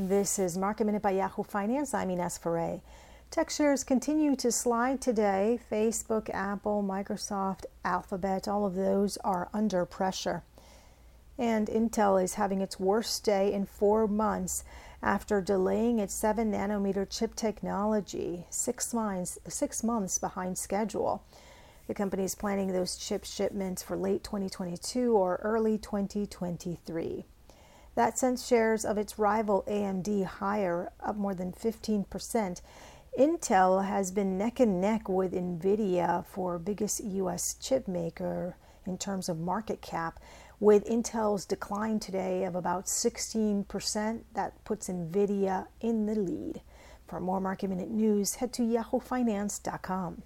This is Market Minute by Yahoo Finance. I'm Ines Ferre. Tech shares continue to slide today. Facebook, Apple, Microsoft, Alphabet, all of those are under pressure. And Intel is having its worst day in four months after delaying its 7 nanometer chip technology, six months, six months behind schedule. The company is planning those chip shipments for late 2022 or early 2023. That sent shares of its rival AMD higher, up more than 15%. Intel has been neck and neck with Nvidia for biggest US chip maker in terms of market cap. With Intel's decline today of about 16%, that puts Nvidia in the lead. For more market minute news, head to yahoofinance.com.